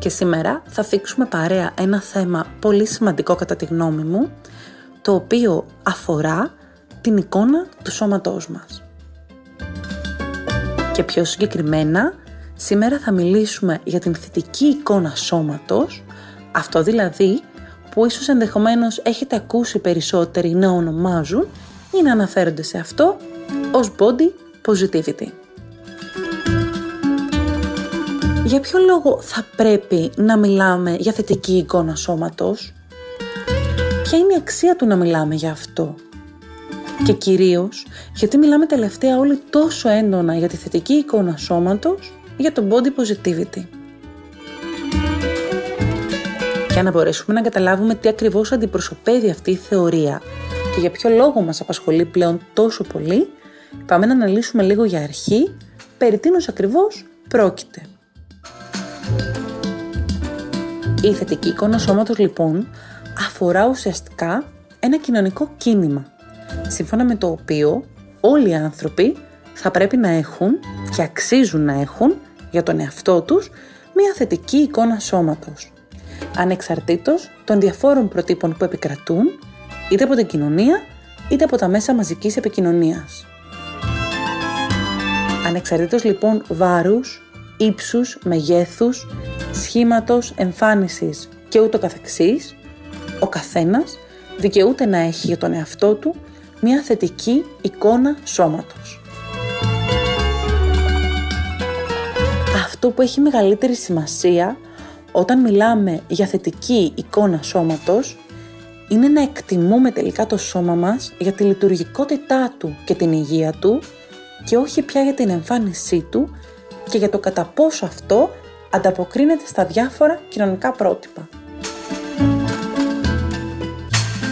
και σήμερα θα θίξουμε παρέα ένα θέμα πολύ σημαντικό κατά τη γνώμη μου, το οποίο αφορά την εικόνα του σώματός μας. Και πιο συγκεκριμένα, σήμερα θα μιλήσουμε για την θετική εικόνα σώματος, αυτό δηλαδή που ίσως ενδεχομένως έχετε ακούσει περισσότεροι να ονομάζουν ή να αναφέρονται σε αυτό ως body positivity. Για ποιο λόγο θα πρέπει να μιλάμε για θετική εικόνα σώματος; Ποια είναι η αξία του να μιλάμε για αυτό; Και κυρίως, γιατί μιλάμε τελευταία όλοι τόσο έντονα για τη θετική εικόνα σώματος, για το body positivity; Για να μπορέσουμε να καταλάβουμε τι ακριβώς αντιπροσωπεύει αυτή η θεωρία και για ποιο λόγο μας απασχολεί πλέον τόσο πολύ, πάμε να αναλύσουμε λίγο για αρχή περί τίνος ακριβώς πρόκειται. Η θετική εικόνα σώματος λοιπόν αφορά ουσιαστικά ένα κοινωνικό κίνημα, σύμφωνα με το οποίο όλοι οι άνθρωποι θα πρέπει να έχουν και αξίζουν να έχουν για τον εαυτό τους μια θετική εικόνα σώματος, ανεξαρτήτως των διαφόρων προτύπων που επικρατούν, είτε από την κοινωνία, είτε από τα μέσα μαζικής επικοινωνίας. Ανεξαρτήτως λοιπόν βάρους, ύψους, μεγέθους, σχήματος, εμφάνισης και ούτω καθεξής, ο καθένας δικαιούται να έχει για τον εαυτό του μια θετική εικόνα σώματος. Αυτό που έχει μεγαλύτερη σημασία όταν μιλάμε για θετική εικόνα σώματος είναι να εκτιμούμε τελικά το σώμα μας για τη λειτουργικότητά του και την υγεία του και όχι πια για την εμφάνισή του και για το κατά πόσο αυτό ανταποκρίνεται στα διάφορα κοινωνικά πρότυπα.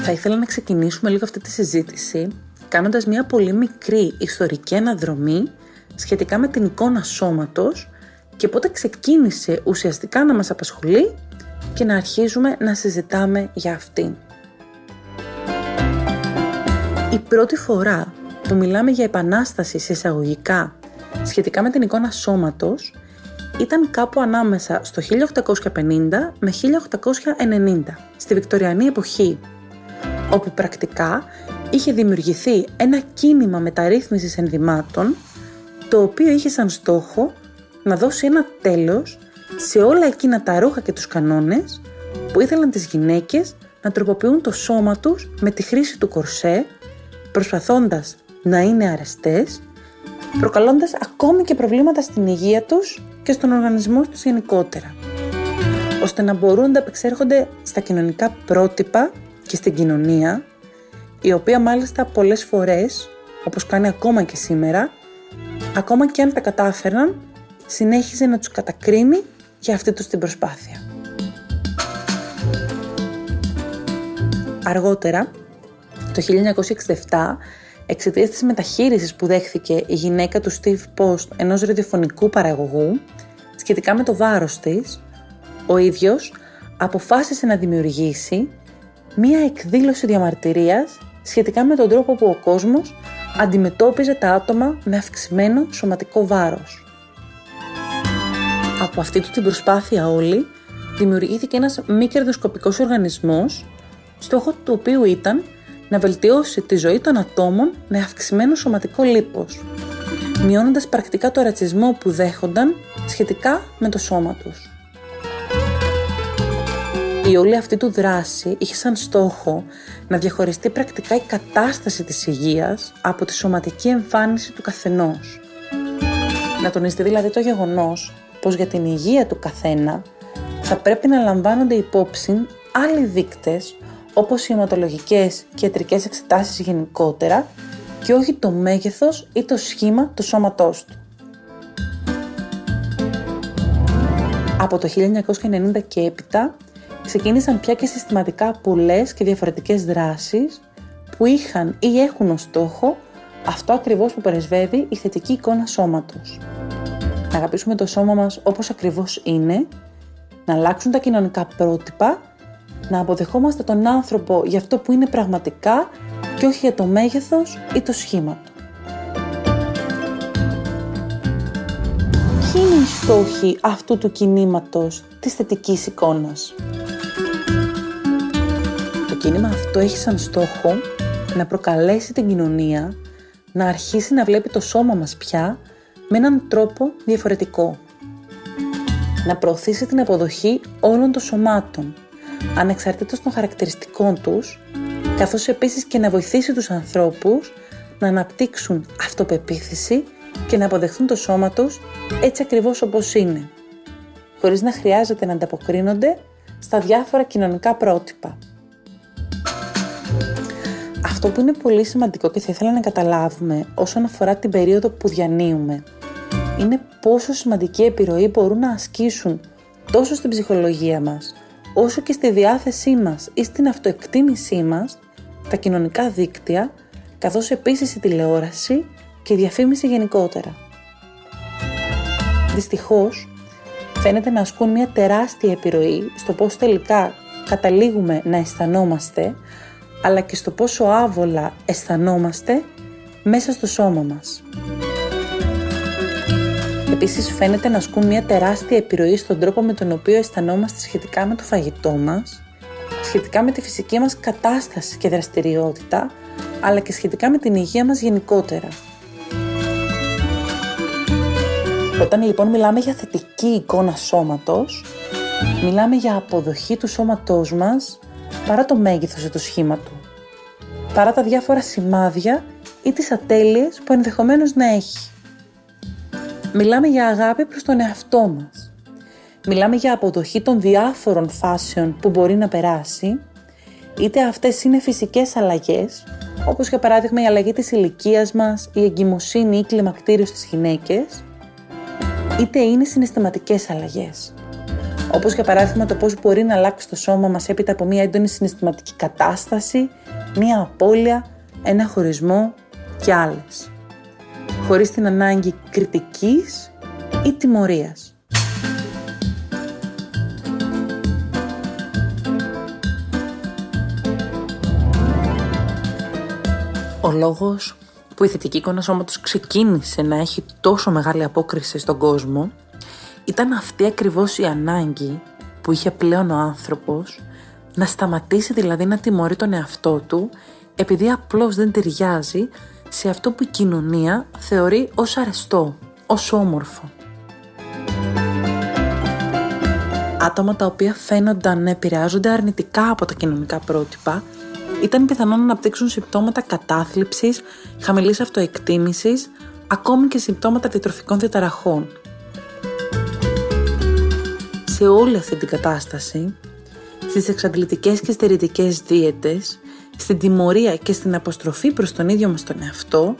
Θα ήθελα να ξεκινήσουμε λίγο αυτή τη συζήτηση κάνοντας μια πολύ μικρή ιστορική αναδρομή σχετικά με την εικόνα σώματος και πότε ξεκίνησε ουσιαστικά να μας απασχολεί και να αρχίζουμε να συζητάμε για αυτήν. Η πρώτη φορά που μιλάμε για επανάσταση σε εισαγωγικά σχετικά με την εικόνα σώματος ήταν κάπου ανάμεσα στο 1850 με 1890, στη Βικτοριανή εποχή, όπου πρακτικά είχε δημιουργηθεί ένα κίνημα μεταρρύθμισης ενδυμάτων, το οποίο είχε σαν στόχο να δώσει ένα τέλος σε όλα εκείνα τα ρούχα και τους κανόνες που ήθελαν τις γυναίκες να τροποποιούν το σώμα τους με τη χρήση του κορσέ, προσπαθώντας να είναι αρεστές, προκαλώντας ακόμη και προβλήματα στην υγεία τους και στον οργανισμό τους γενικότερα, ώστε να μπορούν να επεξέρχονται στα κοινωνικά πρότυπα και στην κοινωνία, η οποία μάλιστα πολλές φορές, όπως κάνει ακόμα και σήμερα, ακόμα και αν τα κατάφεραν, συνέχιζε να τους κατακρίνει για αυτή τους την προσπάθεια. Αργότερα, το 1967, εξαιτίας της μεταχείρισης που δέχθηκε η γυναίκα του Steve Post ενός ραδιοφωνικού παραγωγού σχετικά με το βάρος της, ο ίδιος αποφάσισε να δημιουργήσει μία εκδήλωση διαμαρτυρίας σχετικά με τον τρόπο που ο κόσμος αντιμετώπιζε τα άτομα με αυξημένο σωματικό βάρος. Από αυτή του την προσπάθεια όλη, δημιουργήθηκε ένας μη κερδοσκοπικός οργανισμός, στόχο του οποίου ήταν να βελτιώσει τη ζωή των ατόμων με αυξημένο σωματικό λίπος, μειώνοντας πρακτικά το ρατσισμό που δέχονταν σχετικά με το σώμα τους. Η όλη αυτή του δράση είχε σαν στόχο να διαχωριστεί πρακτικά η κατάσταση της υγείας από τη σωματική εμφάνιση του καθενός. Να τονιστεί δηλαδή το γεγονός πως για την υγεία του καθένα θα πρέπει να λαμβάνονται υπόψη άλλοι δείκτες όπως οι αιματολογικές και ιατρικές εξετάσεις γενικότερα και όχι το μέγεθος ή το σχήμα του σώματός του. Από το 1990 και έπειτα ξεκίνησαν πια και συστηματικά πολλές και διαφορετικές δράσεις που είχαν ή έχουν ως στόχο αυτό ακριβώς που περισβεύει η θετική εικόνα σώματος. Να αγαπήσουμε το σώμα μας όπως ακριβώς είναι, να αλλάξουν τα κοινωνικά πρότυπα, να αποδεχόμαστε τον άνθρωπο για αυτό που είναι πραγματικά και όχι για το μέγεθος ή το σχήμα του. Ποιοι είναι οι στόχοι αυτού του κινήματος της θετικής εικόνας; Το κίνημα αυτό έχει σαν στόχο να προκαλέσει την κοινωνία να αρχίσει να βλέπει το σώμα μας πια με έναν τρόπο διαφορετικό. Να προωθήσει την αποδοχή όλων των σωμάτων, ανεξαρτήτως των χαρακτηριστικών τους, καθώς επίσης και να βοηθήσει τους ανθρώπους να αναπτύξουν αυτοπεποίθηση και να αποδεχθούν το σώμα τους έτσι ακριβώς όπως είναι, χωρίς να χρειάζεται να ανταποκρίνονται στα διάφορα κοινωνικά πρότυπα. Αυτό που είναι πολύ σημαντικό και θα ήθελα να καταλάβουμε όσον αφορά την περίοδο που διανύουμε είναι πόσο σημαντική επιρροή μπορούν να ασκήσουν τόσο στην ψυχολογία μας όσο και στη διάθεσή μας ή στην αυτοεκτίμησή μας τα κοινωνικά δίκτυα καθώς επίσης η τηλεόραση και η διαφήμιση γενικότερα. Δυστυχώς, φαίνεται να ασκούν μια τεράστια επιρροή στο πώς τελικά καταλήγουμε να αισθανόμαστε αλλά και στο πόσο άβολα αισθανόμαστε μέσα στο σώμα μας. Επίσης φαίνεται να ασκούν μια τεράστια επιρροή στον τρόπο με τον οποίο αισθανόμαστε σχετικά με το φαγητό μας, σχετικά με τη φυσική μας κατάσταση και δραστηριότητα, αλλά και σχετικά με την υγεία μας γενικότερα. Όταν λοιπόν μιλάμε για θετική εικόνα σώματος, μιλάμε για αποδοχή του σώματός μας παρά το μέγεθος ή το σχήμα του, παρά τα διάφορα σημάδια ή τις ατέλειες που ενδεχομένως να έχει. Μιλάμε για αγάπη προς τον εαυτό μας. Μιλάμε για αποδοχή των διάφορων φάσεων που μπορεί να περάσει, είτε αυτές είναι φυσικές αλλαγές, όπως για παράδειγμα η αλλαγή της ηλικίας μας, η εγκυμοσύνη ή κλιμακτήριος στις γυναίκες, είτε είναι συναισθηματικές αλλαγές, όπως για παράδειγμα το πώς μπορεί να αλλάξει το σώμα μας έπειτα από μια έντονη συναισθηματική κατάσταση, μια απώλεια, ένα χωρισμό και άλλες. Χωρίς την ανάγκη κριτικής ή τιμωρίας. Ο λόγος που η θετική εικόνα σώματος ξεκίνησε να έχει τόσο μεγάλη απόκριση στον κόσμο ήταν αυτή ακριβώς η ανάγκη που είχε πλέον ο άνθρωπος να σταματήσει δηλαδή να τιμωρεί τον εαυτό του επειδή απλώς δεν ταιριάζει σε αυτό που η κοινωνία θεωρεί ως αρεστό, ως όμορφο. Άτομα τα οποία φαίνονταν να επηρεάζονται αρνητικά από τα κοινωνικά πρότυπα ήταν πιθανό να αναπτύξουν συμπτώματα κατάθλιψης, χαμηλής αυτοεκτίμησης, ακόμη και συμπτώματα διατροφικών διαταραχών – σε όλη αυτή την κατάσταση, στις εξαντλητικές και στερητικές δίαιτες, στην τιμωρία και στην αποστροφή προς τον ίδιο μας τον εαυτό,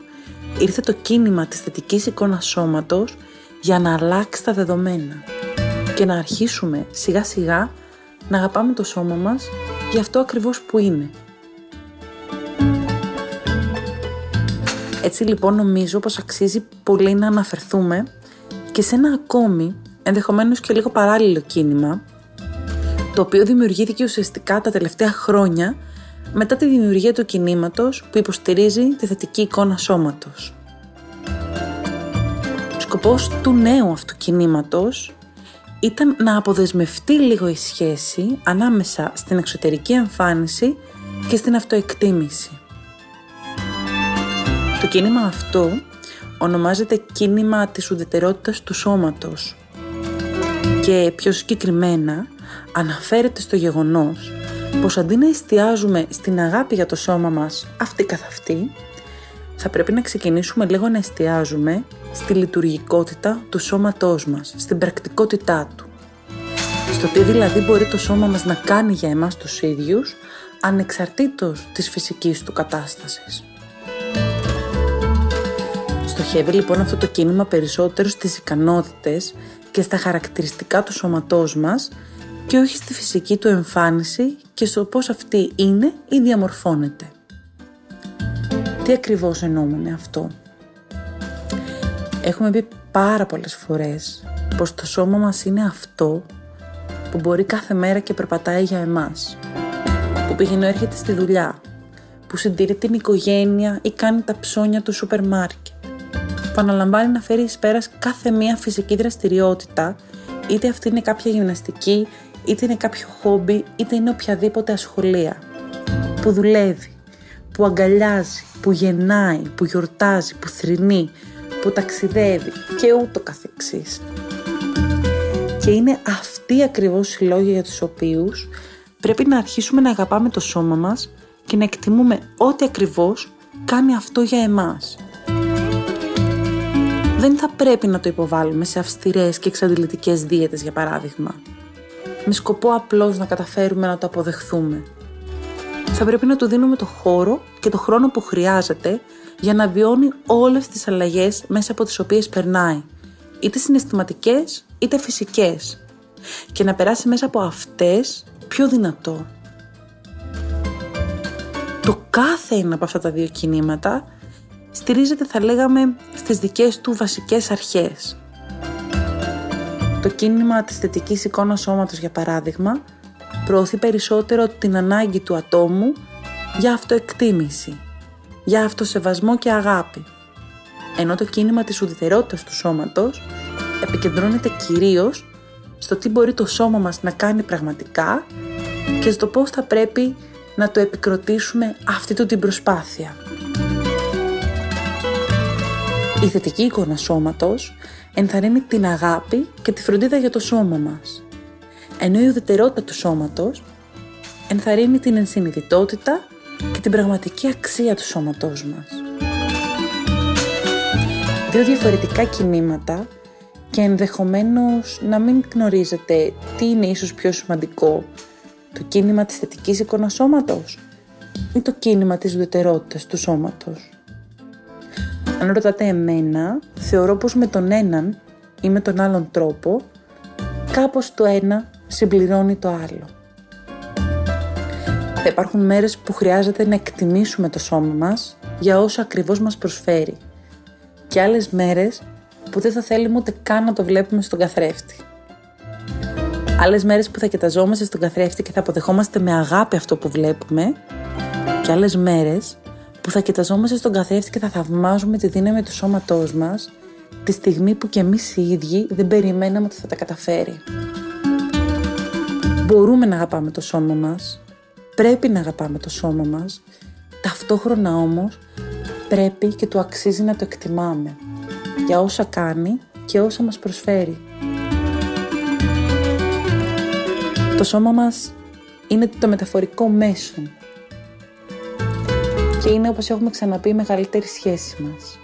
ήρθε το κίνημα της θετικής εικόνας σώματος για να αλλάξει τα δεδομένα και να αρχίσουμε σιγά σιγά να αγαπάμε το σώμα μας για αυτό ακριβώς που είναι. Έτσι λοιπόν νομίζω πως αξίζει πολύ να αναφερθούμε και σε ένα ακόμη ενδεχομένως και λίγο παράλληλο κίνημα, το οποίο δημιουργήθηκε ουσιαστικά τα τελευταία χρόνια μετά τη δημιουργία του κινήματος που υποστηρίζει τη θετική εικόνα σώματος. Ο σκοπός του νέου αυτού κινήματος ήταν να αποδεσμευτεί λίγο η σχέση ανάμεσα στην εξωτερική εμφάνιση και στην αυτοεκτίμηση. Το κίνημα αυτό ονομάζεται κίνημα της ουδετερότητας του σώματος και πιο συγκεκριμένα αναφέρεται στο γεγονός πως αντί να εστιάζουμε στην αγάπη για το σώμα μας αυτή καθ' αυτή, θα πρέπει να ξεκινήσουμε λίγο να εστιάζουμε στη λειτουργικότητα του σώματός μας, στην πρακτικότητά του. Στο τι δηλαδή μπορεί το σώμα μας να κάνει για εμάς τους ίδιους, ανεξαρτήτως της φυσικής του κατάστασης. Στοχεύει λοιπόν αυτό το κίνημα περισσότερο στις ικανότητες και στα χαρακτηριστικά του σώματός μας και όχι στη φυσική του εμφάνιση και στο πώς αυτή είναι ή διαμορφώνεται. Τι ακριβώς εννοούμε με αυτό; Έχουμε πει πάρα πολλές φορές πως το σώμα μας είναι αυτό που μπορεί κάθε μέρα και περπατάει για εμάς. Που πηγαίνει έρχεται στη δουλειά, που συντηρεί την οικογένεια ή κάνει τα ψώνια του σούπερ μάρκετ, που αναλαμβάνει να φέρει εις πέρας κάθε μία φυσική δραστηριότητα, είτε αυτή είναι κάποια γυμναστική, είτε είναι κάποιο χόμπι, είτε είναι οποιαδήποτε ασχολία, που δουλεύει, που αγκαλιάζει, που γεννάει, που γιορτάζει, που θρυνεί, που ταξιδεύει και ούτω καθεξής. Και είναι αυτοί ακριβώς οι λόγοι για τους οποίους πρέπει να αρχίσουμε να αγαπάμε το σώμα μας και να εκτιμούμε ό,τι ακριβώς κάνει αυτό για εμάς. Δεν θα πρέπει να το υποβάλουμε σε αυστηρές και εξαντλητικές δίαιτες για παράδειγμα. Με σκοπό απλώς να καταφέρουμε να το αποδεχθούμε. Θα πρέπει να του δίνουμε το χώρο και το χρόνο που χρειάζεται για να βιώνει όλες τις αλλαγές μέσα από τις οποίες περνάει, είτε συναισθηματικές είτε φυσικές, και να περάσει μέσα από αυτές πιο δυνατό. Το κάθε ένα από αυτά τα δύο κινήματα στηρίζεται θα λέγαμε στις δικές του βασικές αρχές. Το κίνημα της θετικής εικόνας σώματος για παράδειγμα προωθεί περισσότερο την ανάγκη του ατόμου για αυτοεκτίμηση για αυτοσεβασμό και αγάπη. Ενώ το κίνημα της ουδετερότητας του σώματος επικεντρώνεται κυρίως στο τι μπορεί το σώμα μας να κάνει πραγματικά και στο πώς θα πρέπει να το επικροτήσουμε αυτή του την προσπάθεια. Η θετική εικόνα σώματος ενθαρρύνει την αγάπη και τη φροντίδα για το σώμα μας. Ενώ η ουδετερότητα του σώματος ενθαρρύνει την ενσυνειδητότητα και την πραγματική αξία του σώματός μας. Δύο διαφορετικά κινήματα και ενδεχομένως να μην γνωρίζετε τι είναι ίσως πιο σημαντικό, το κίνημα της θετικής εικόνας σώματος ή το κίνημα της ουδετερότητας του σώματος. Αν ρωτάτε εμένα, θεωρώ πως με τον έναν ή με τον άλλον τρόπο, κάπως το ένα συμπληρώνει το άλλο. Θα υπάρχουν μέρες που χρειάζεται να εκτιμήσουμε το σώμα μας για όσο ακριβώς μας προσφέρει. Και άλλες μέρες που δεν θα θέλουμε ούτε καν να το βλέπουμε στον καθρέφτη. Άλλες μέρες που θα κοιταζόμαστε στον καθρέφτη και θα αποδεχόμαστε με αγάπη αυτό που βλέπουμε. Και άλλες μέρες που θα κοιταζόμαστε στον καθρέφτη και θα θαυμάζουμε τη δύναμη του σώματός μας τη στιγμή που και εμείς οι ίδιοι δεν περιμέναμε ότι θα τα καταφέρει. Μπορούμε να αγαπάμε το σώμα μας, Πρέπει να αγαπάμε το σώμα μας, ταυτόχρονα όμως πρέπει και του αξίζει να το εκτιμάμε για όσα κάνει και όσα μας προσφέρει. Το σώμα μας είναι το μεταφορικό μέσο και είναι όπως έχουμε ξαναπεί η μεγαλύτερη σχέση μας.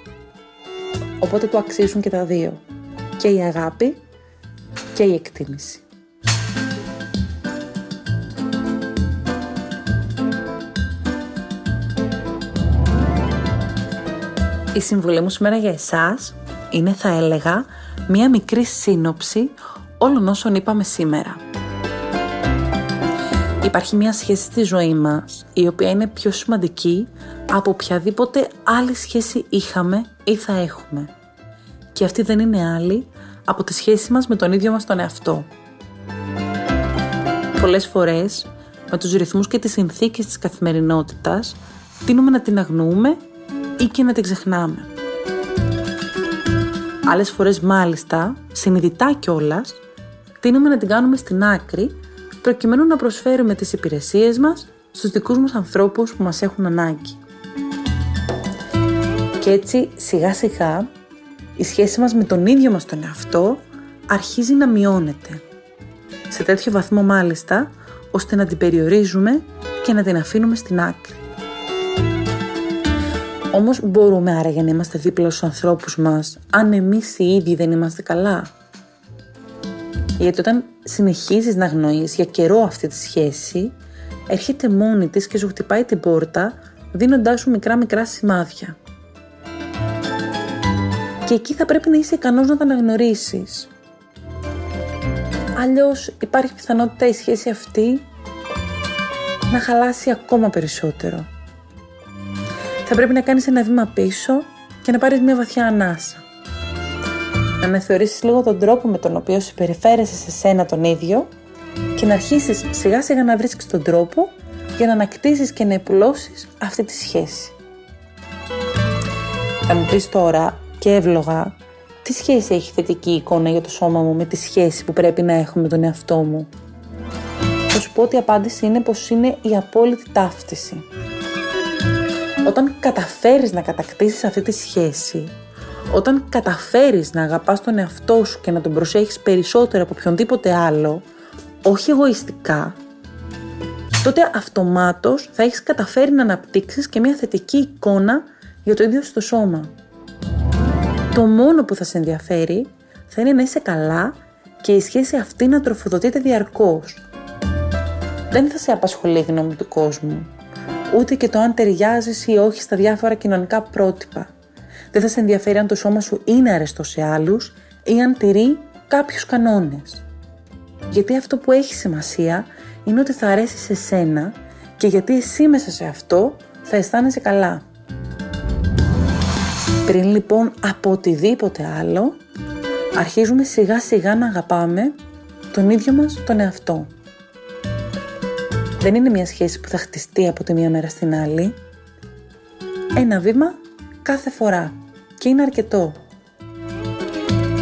Οπότε του αξίζουν και τα δύο. Και η αγάπη και η εκτίμηση. Η συμβουλή μου σήμερα για εσάς είναι θα έλεγα μία μικρή σύνοψη όλων όσων είπαμε σήμερα. Υπάρχει μία σχέση στη ζωή μας η οποία είναι πιο σημαντική από οποιαδήποτε άλλη σχέση είχαμε ή θα έχουμε. Και αυτή δεν είναι άλλη από τη σχέση μας με τον ίδιο μας τον εαυτό. Πολλές φορές με τους ρυθμούς και τις συνθήκες της καθημερινότητας τίνουμε να την αγνοούμε ή και να την ξεχνάμε. Άλλες φορές μάλιστα, συνειδητά κιόλας, τείνουμε να την κάνουμε στην άκρη προκειμένου να προσφέρουμε τις υπηρεσίες μας στους δικούς μας ανθρώπους που μας έχουν ανάγκη. Και έτσι σιγά σιγά η σχέση μας με τον ίδιο μας τον εαυτό αρχίζει να μειώνεται. Σε τέτοιο βαθμό μάλιστα, ώστε να την περιορίζουμε και να την αφήνουμε στην άκρη. Όμως μπορούμε άραγε να είμαστε δίπλα στους ανθρώπους μας, αν εμείς οι ίδιοι δεν είμαστε καλά; Γιατί όταν συνεχίζεις να γνωρίζεις για καιρό αυτή τη σχέση, έρχεται μόνη της και σου χτυπάει την πόρτα, δίνοντάς σου μικρά μικρά σημάδια. Και εκεί θα πρέπει να είσαι ικανός να τα αναγνωρίσεις. Αλλιώς υπάρχει πιθανότητα η σχέση αυτή να χαλάσει ακόμα περισσότερο. Θα πρέπει να κάνεις ένα βήμα πίσω και να πάρεις μια βαθιά ανάσα. Να αναθεωρήσεις λίγο τον τρόπο με τον οποίο συμπεριφέρεσαι σε σένα τον ίδιο και να αρχίσεις σιγά σιγά να βρίσκεις τον τρόπο για να ανακτήσεις και να επουλώσεις αυτή τη σχέση. Θα μου πεις τώρα και εύλογα τι σχέση έχει θετική εικόνα για το σώμα μου με τη σχέση που πρέπει να έχω με τον εαυτό μου; Θα σου πω ότι η απάντηση είναι πως είναι η απόλυτη ταύτιση. Όταν καταφέρεις να κατακτήσεις αυτή τη σχέση, όταν καταφέρεις να αγαπάς τον εαυτό σου και να τον προσέχεις περισσότερο από οποιονδήποτε άλλο, όχι εγωιστικά, τότε αυτομάτως θα έχεις καταφέρει να αναπτύξεις και μια θετική εικόνα για το ίδιο στο σώμα. Το μόνο που θα σε ενδιαφέρει θα είναι να είσαι καλά και η σχέση αυτή να τροφοδοτείται διαρκώς. Δεν θα σε απασχολεί η γνώμη του κόσμου, ούτε και το αν ταιριάζεις ή όχι στα διάφορα κοινωνικά πρότυπα. Δεν θα σε ενδιαφέρει αν το σώμα σου είναι αρεστό σε άλλους ή αν τηρεί κάποιους κανόνες. Γιατί αυτό που έχει σημασία είναι ότι θα αρέσει σε σένα και γιατί εσύ μέσα σε αυτό θα αισθάνεσαι καλά. Πριν λοιπόν από οτιδήποτε άλλο, αρχίζουμε σιγά σιγά να αγαπάμε τον ίδιο μας τον εαυτό. Δεν είναι μια σχέση που θα χτιστεί από τη μία μέρα στην άλλη. Ένα βήμα κάθε φορά και είναι αρκετό.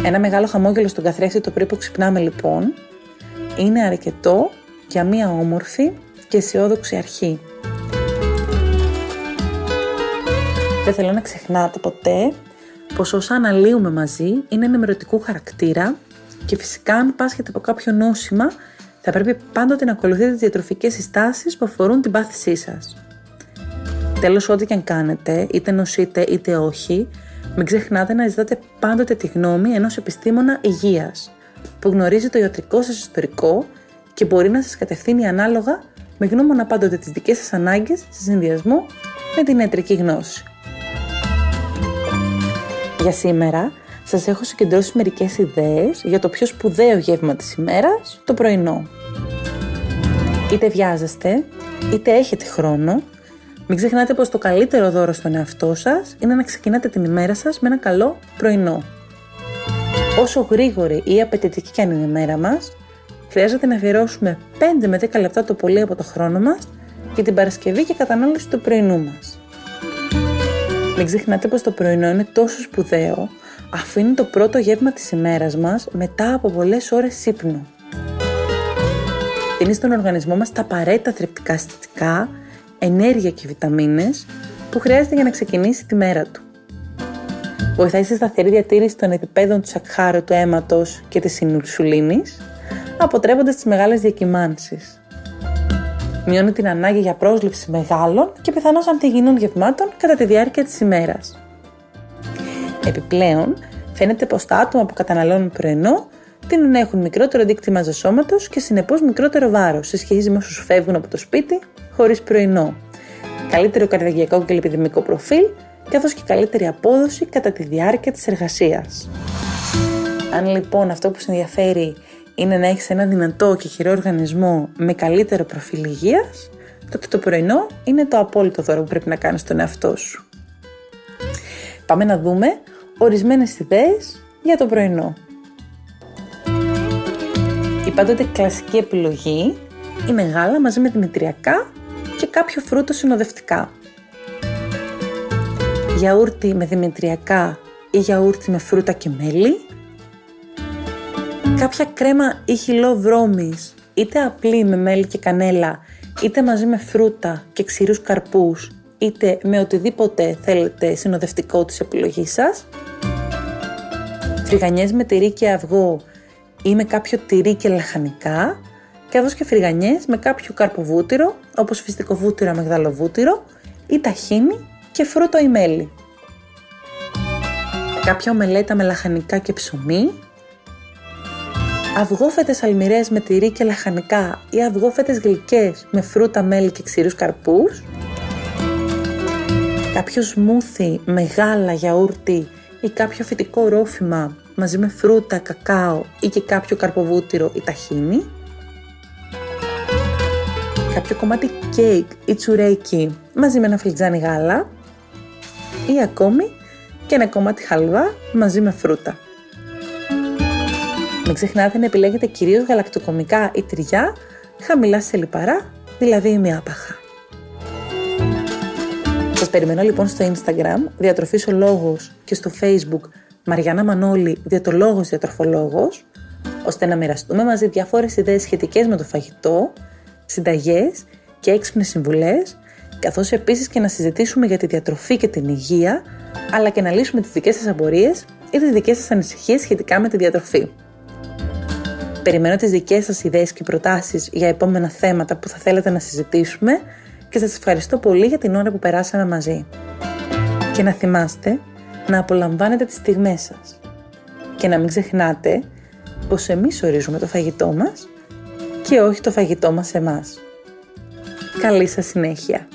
Ένα μεγάλο χαμόγελο στον καθρέφτη το πριν που ξυπνάμε λοιπόν είναι αρκετό για μια όμορφη και αισιόδοξη αρχή. Δεν θέλω να ξεχνάτε ποτέ πως όσα αναλύουμε μαζί είναι ενημερωτικού χαρακτήρα και φυσικά αν πάσχετε από κάποιο νόσημα θα πρέπει πάντοτε να ακολουθείτε τις διατροφικές συστάσεις που αφορούν την πάθησή σας. Τέλος, ό,τι και αν κάνετε, είτε νοσείτε είτε όχι, μην ξεχνάτε να ζητάτε πάντοτε τη γνώμη ενός επιστήμονα υγείας, που γνωρίζει το ιατρικό σας ιστορικό και μπορεί να σας κατευθύνει ανάλογα με γνώμονα πάντοτε τις δικές σας ανάγκες σε συνδυασμό με την ιατρική γνώση. Για σήμερα σας έχω συγκεντρώσει μερικές ιδέες για το πιο σπουδαίο γεύμα της ημέρας, το πρωινό. Είτε βιάζεστε, είτε έχετε χρόνο, μην ξεχνάτε πως το καλύτερο δώρο στον εαυτό σας είναι να ξεκινάτε την ημέρα σας με ένα καλό πρωινό. Όσο γρήγορη ή απαιτητική και αν είναι η μέρα μας, χρειάζεται να αφιερώσουμε 5 με 10 λεπτά το πολύ από το χρόνο μας για την Παρασκευή και κατανάλωση του πρωινού μας. Μην ξεχνάτε πως το πρωινό είναι τόσο σπουδαίο, αφού είναι το πρώτο γεύμα της ημέρας μας μετά από πολλές ώρες ύπνου. Δίνει στον οργανισμό μας τα απαραίτητα θρεπτικά συστατικά, ενέργεια και βιταμίνες που χρειάζεται για να ξεκινήσει τη μέρα του. Βοηθάει στη σταθερή διατήρηση των επιπέδων του σακχάρου του αίματος και της συνουρσουλίνης, αποτρέποντας τις μεγάλες διακυμάνσεις. Μειώνει την ανάγκη για πρόσληψη μεγάλων και πιθανώς αντιγυνών γευμάτων κατά τη διάρκεια της ημέρας. Επιπλέον, φαίνεται πως τα άτομα που καταναλώνουν πρωινό τείνουν να έχουν μικρότερο δίκτυμα σώματο και συνεπώς μικρότερο βάρος σε σχέση με όσους φεύγουν από το σπίτι χωρίς πρωινό. Καλύτερο καρδιακό και λιπιδημικό προφίλ, καθώς και καλύτερη απόδοση κατά τη διάρκεια της εργασίας. Αν λοιπόν αυτό που σε ενδιαφέρει είναι να έχεις ένα δυνατό και χειρό οργανισμό με καλύτερο προφίλ υγείας, τότε το πρωινό είναι το απόλυτο δώρο που πρέπει να κάνεις στον εαυτό σου. Πάμε να δούμε ορισμένες ιδέες για το πρωινό. Η πάντοτε κλασική επιλογή είναι γάλα μαζί με δημητριακά και κάποιο φρούτο συνοδευτικά. Γιαούρτι με δημητριακά ή γιαούρτι με φρούτα και μέλι κάποια κρέμα ή χυλό βρώμης, είτε απλή με μέλι και κανέλα, είτε μαζί με φρούτα και ξηρούς καρπούς, είτε με οτιδήποτε θέλετε συνοδευτικό της επιλογής σας. Φρυγανιές με τυρί και αυγό ή με κάποιο τυρί και λαχανικά, καθώς και φρυγανιές με κάποιο καρποβούτυρο, όπως φυστικό βούτυρο, αμυγδαλοβούτυρο ή ταχίνι και φρούτο ή μέλι. Κάποια ομελέτα με λαχανικά και ψωμί, αυγόφετες αλμυρές με τυρί και λαχανικά ή αυγόφετες γλυκές με φρούτα, μέλι και ξηρούς καρπούς, κάποιο σμούθι με γάλα, γιαούρτι ή κάποιο φυτικό ρόφημα μαζί με φρούτα, κακάο ή και κάποιο καρποβούτυρο ή ταχίνι. Κάποιο κομμάτι κέικ ή τσουρέκι μαζί με ένα φλιτζάνι γάλα. Ή ακόμη και ένα κομμάτι χαλβά μαζί με φρούτα. Μην ξεχνάτε να επιλέγετε κυρίως γαλακτοκομικά ή τυριά χαμηλά σε λιπαρά, δηλαδή ημιάπαχα. Σας περιμένω λοιπόν στο Instagram, Διατροφής ο Λόγος και στο Facebook Μαριάννα Μανώλη, Διατολόγος Διατροφολόγος, ώστε να μοιραστούμε μαζί διάφορες ιδέες σχετικές με το φαγητό, συνταγές και έξυπνες συμβουλές, καθώς επίσης και να συζητήσουμε για τη διατροφή και την υγεία, αλλά και να λύσουμε τις δικές σας απορίες ή τις δικές σας ανησυχίες σχετικά με τη διατροφή. Περιμένω τις δικές σας ιδέες και προτάσεις για επόμενα θέματα που θα θέλετε να συζητήσουμε και σας ευχαριστώ πολύ για την ώρα που περάσαμε μαζί. Και να θυμάστε να απολαμβάνετε τις στιγμές σας. Και να μην ξεχνάτε πως εμείς ορίζουμε το φαγητό μας και όχι το φαγητό μας εμάς. Καλή σας συνέχεια!